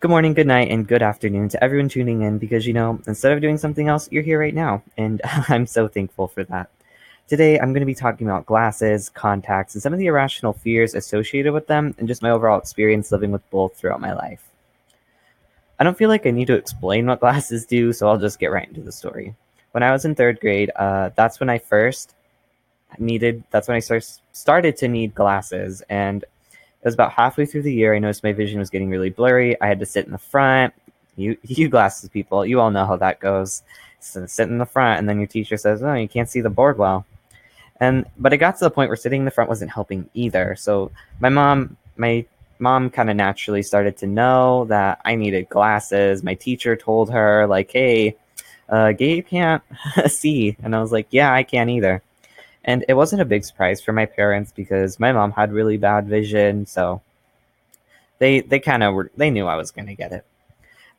Good morning, good night, and good afternoon to everyone tuning in because, you know, instead of doing something else, you're here right now. And I'm so thankful for that. Today, I'm going to be talking about glasses, contacts, and some of the irrational fears associated with them, and just my overall experience living with both throughout my life. I don't feel like I need to explain what glasses do, so I'll just get right into the story. When I was in third grade, uh, that's when I first needed, that's when I started to need glasses. And it was about halfway through the year. I noticed my vision was getting really blurry. I had to sit in the front. You, you glasses people, you all know how that goes. So sit in the front, and then your teacher says, "Oh, you can't see the board well." And but it got to the point where sitting in the front wasn't helping either. So my mom, my mom, kind of naturally started to know that I needed glasses. My teacher told her like, "Hey, uh, Gabe can't see," and I was like, "Yeah, I can't either." And it wasn't a big surprise for my parents because my mom had really bad vision, so they they kind of they knew I was going to get it.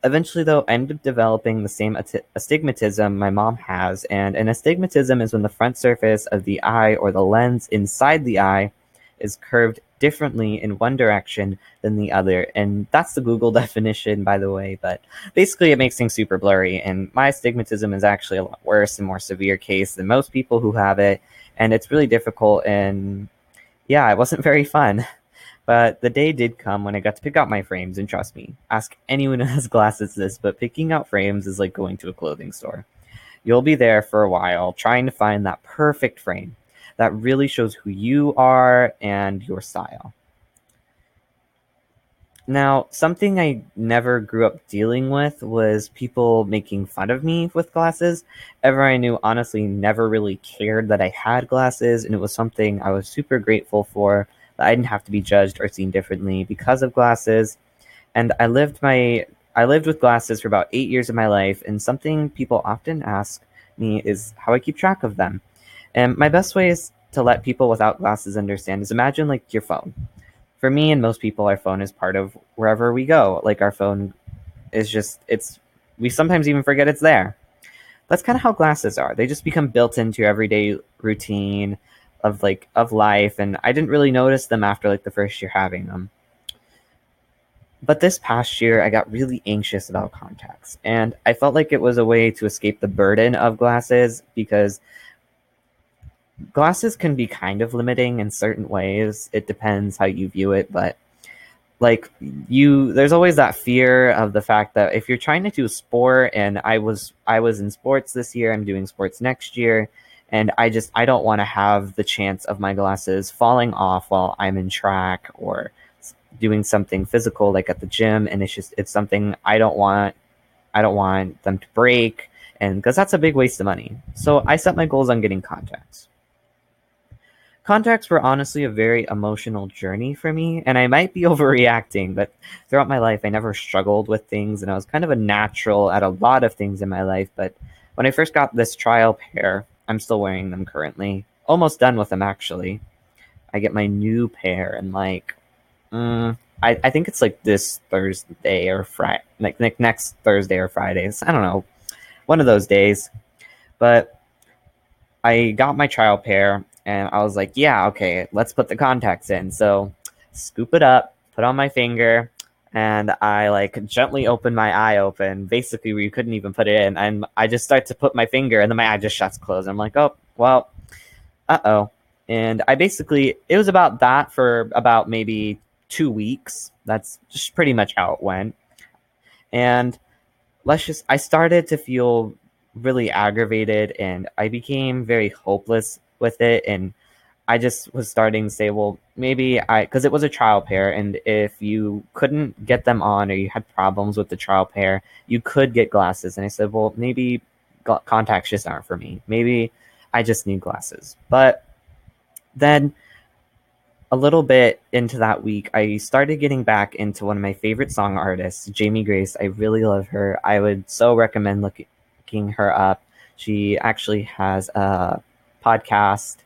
Eventually, though, I ended up developing the same astigmatism my mom has, and an astigmatism is when the front surface of the eye or the lens inside the eye is curved differently in one direction than the other. And that's the Google definition, by the way. But basically, it makes things super blurry. And my astigmatism is actually a lot worse and more severe case than most people who have it and it's really difficult. And yeah, it wasn't very fun. But the day did come when I got to pick out my frames, and trust me, ask anyone who has glasses this, but picking out frames is like going to a clothing store. You'll be there for a while trying to find that perfect frame that really shows who you are and your style. Now, something I never grew up dealing with was people making fun of me with glasses. Ever I knew honestly never really cared that I had glasses, and it was something I was super grateful for that I didn't have to be judged or seen differently because of glasses. And I lived my I lived with glasses for about eight years of my life, and something people often ask me is how I keep track of them. And my best way is to let people without glasses understand is imagine like your phone for me and most people, our phone is part of wherever we go. Like our phone is just, it's, we sometimes even forget it's there. That's kind of how glasses are. They just become built into your everyday routine of like, of life. And I didn't really notice them after like the first year having them. But this past year, I got really anxious about contacts. And I felt like it was a way to escape the burden of glasses because glasses can be kind of limiting in certain ways. It depends how you view it, but like you there's always that fear of the fact that if you're trying to do sport and I was I was in sports this year, I'm doing sports next year, and I just I don't want to have the chance of my glasses falling off while I'm in track or doing something physical like at the gym and it's just it's something I don't want I don't want them to break and because that's a big waste of money. So I set my goals on getting contacts. Contacts were honestly a very emotional journey for me, and I might be overreacting, but throughout my life, I never struggled with things, and I was kind of a natural at a lot of things in my life. But when I first got this trial pair, I'm still wearing them currently. Almost done with them, actually. I get my new pair, and like, mm, I, I think it's like this Thursday or Friday, like, like next Thursday or Fridays. I don't know, one of those days. But I got my trial pair and I was like, yeah, okay, let's put the contacts in. So scoop it up, put on my finger, and I like gently open my eye open, basically where you couldn't even put it in. And I just start to put my finger, and then my eye just shuts closed. I'm like, oh, well, uh oh. And I basically, it was about that for about maybe two weeks. That's just pretty much how it went. And let's just, I started to feel really aggravated and I became very hopeless with it and I just was starting to say, well, maybe I, because it was a trial pair, and if you couldn't get them on or you had problems with the trial pair, you could get glasses. And I said, well, maybe contacts just aren't for me. Maybe I just need glasses. But then a little bit into that week, I started getting back into one of my favorite song artists, Jamie Grace. I really love her. I would so recommend looking her up. She actually has a podcast,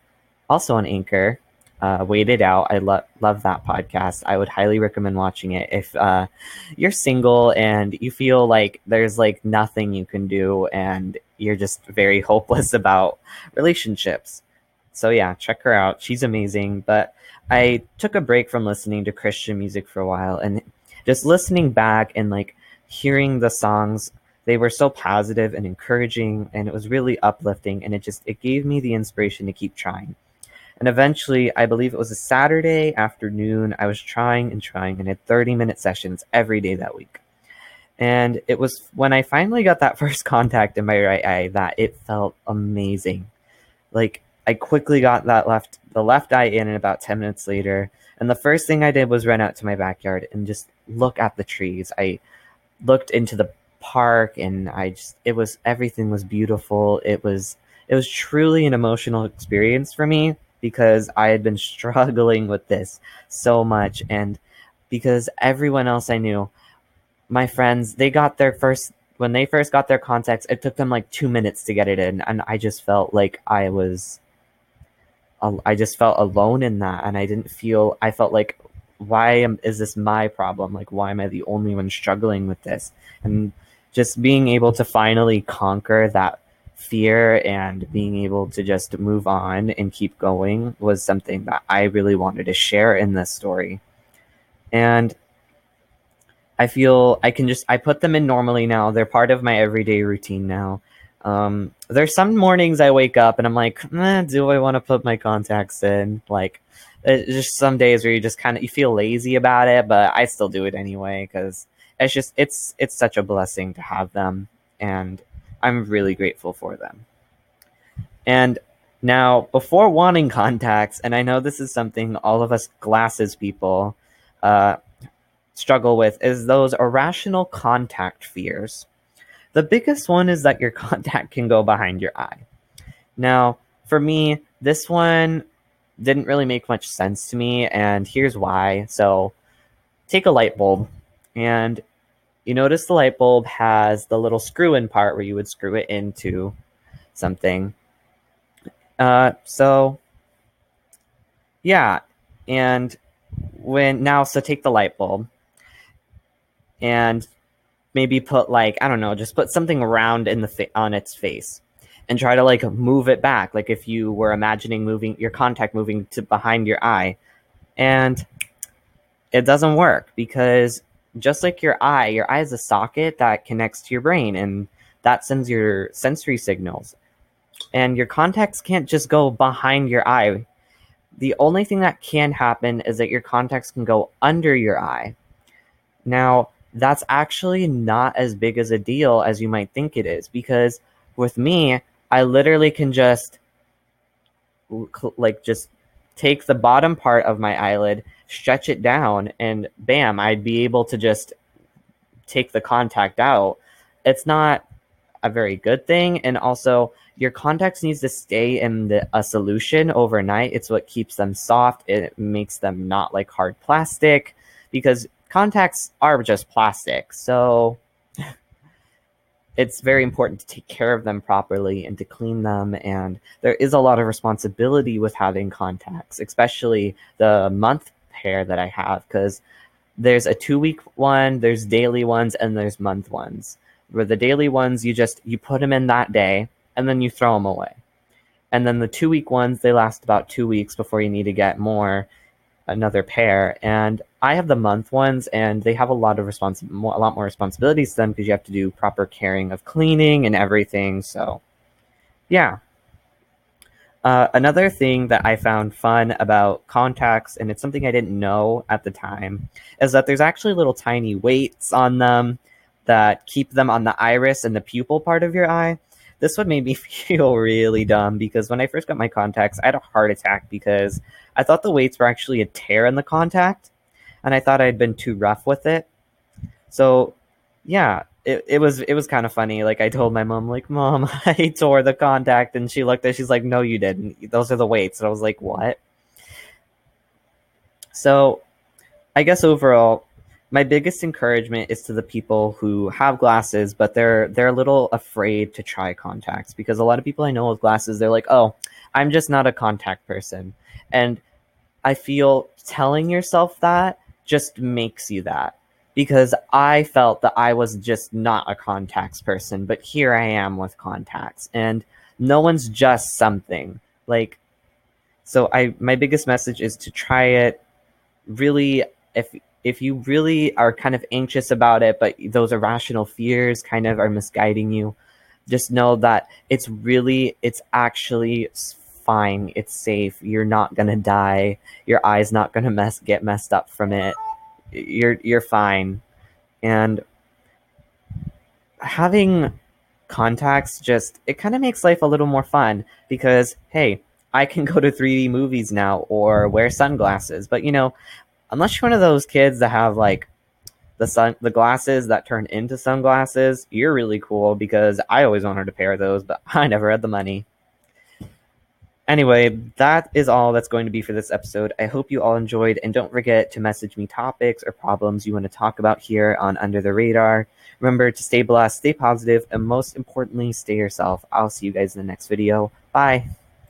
also on Anchor. Uh, It Out. I love love that podcast. I would highly recommend watching it if uh, you're single and you feel like there's like nothing you can do and you're just very hopeless about relationships. So yeah, check her out. She's amazing. But I took a break from listening to Christian music for a while, and just listening back and like hearing the songs they were so positive and encouraging and it was really uplifting and it just it gave me the inspiration to keep trying. And eventually i believe it was a saturday afternoon i was trying and trying and had 30 minute sessions every day that week. And it was when i finally got that first contact in my right eye that it felt amazing. Like i quickly got that left the left eye in and about 10 minutes later and the first thing i did was run out to my backyard and just look at the trees. I looked into the park and I just it was everything was beautiful. It was it was truly an emotional experience for me because I had been struggling with this so much. And because everyone else I knew my friends they got their first when they first got their contacts it took them like 2 minutes to get it in. And I just felt like I was I just felt alone in that. And I didn't feel I felt like why am, is this my problem? Like why am I the only one struggling with this? And just being able to finally conquer that fear and being able to just move on and keep going was something that I really wanted to share in this story. And I feel I can just I put them in normally now. They're part of my everyday routine now. Um, there's some mornings I wake up and I'm like, eh, do I want to put my contacts in? Like, just some days where you just kind of you feel lazy about it, but I still do it anyway because it's just it's it's such a blessing to have them and i'm really grateful for them. And now before wanting contacts and i know this is something all of us glasses people uh, struggle with is those irrational contact fears. The biggest one is that your contact can go behind your eye. Now for me this one didn't really make much sense to me and here's why. So take a light bulb and you notice the light bulb has the little screw in part where you would screw it into something. Uh, so, yeah. And when now, so take the light bulb and maybe put like, I don't know, just put something round in the fa- on its face and try to like move it back. Like if you were imagining moving your contact moving to behind your eye. And it doesn't work because just like your eye, your eye is a socket that connects to your brain and that sends your sensory signals. And your contacts can't just go behind your eye. The only thing that can happen is that your contacts can go under your eye. Now, that's actually not as big as a deal as you might think it is because with me, I literally can just like just take the bottom part of my eyelid stretch it down, and bam, I'd be able to just take the contact out. It's not a very good thing. And also, your contacts needs to stay in the, a solution overnight. It's what keeps them soft. It makes them not like hard plastic because contacts are just plastic. So it's very important to take care of them properly and to clean them. And there is a lot of responsibility with having contacts, especially the month pair that I have because there's a two week one, there's daily ones, and there's month ones. Where the daily ones, you just you put them in that day and then you throw them away. And then the two week ones, they last about two weeks before you need to get more another pair. And I have the month ones, and they have a lot of respons- a lot more responsibilities to them because you have to do proper caring of cleaning and everything. So, yeah, uh, another thing that I found fun about contacts, and it's something I didn't know at the time, is that there's actually little tiny weights on them that keep them on the iris and the pupil part of your eye. This one made me feel really dumb because when I first got my contacts, I had a heart attack because I thought the weights were actually a tear in the contact, and I thought I'd been too rough with it. So, yeah, it, it was it was kind of funny. Like I told my mom, like, Mom, I tore the contact, and she looked at, she's like, No, you didn't. Those are the weights. And I was like, What? So, I guess overall, my biggest encouragement is to the people who have glasses, but they're they're a little afraid to try contacts because a lot of people I know with glasses, they're like, Oh, I'm just not a contact person, and I feel telling yourself that just makes you that because I felt that I was just not a contacts person, but here I am with contacts and no one's just something. Like so I my biggest message is to try it really if if you really are kind of anxious about it, but those irrational fears kind of are misguiding you, just know that it's really, it's actually fine. It's safe. You're not gonna die. Your eye's not gonna mess get messed up from it. You're you're fine. And having contacts just it kind of makes life a little more fun because hey, I can go to 3D movies now or wear sunglasses. But you know, unless you're one of those kids that have like the sun the glasses that turn into sunglasses, you're really cool because I always wanted a pair of those, but I never had the money. Anyway, that is all that's going to be for this episode. I hope you all enjoyed, and don't forget to message me topics or problems you want to talk about here on Under the Radar. Remember to stay blessed, stay positive, and most importantly, stay yourself. I'll see you guys in the next video. Bye.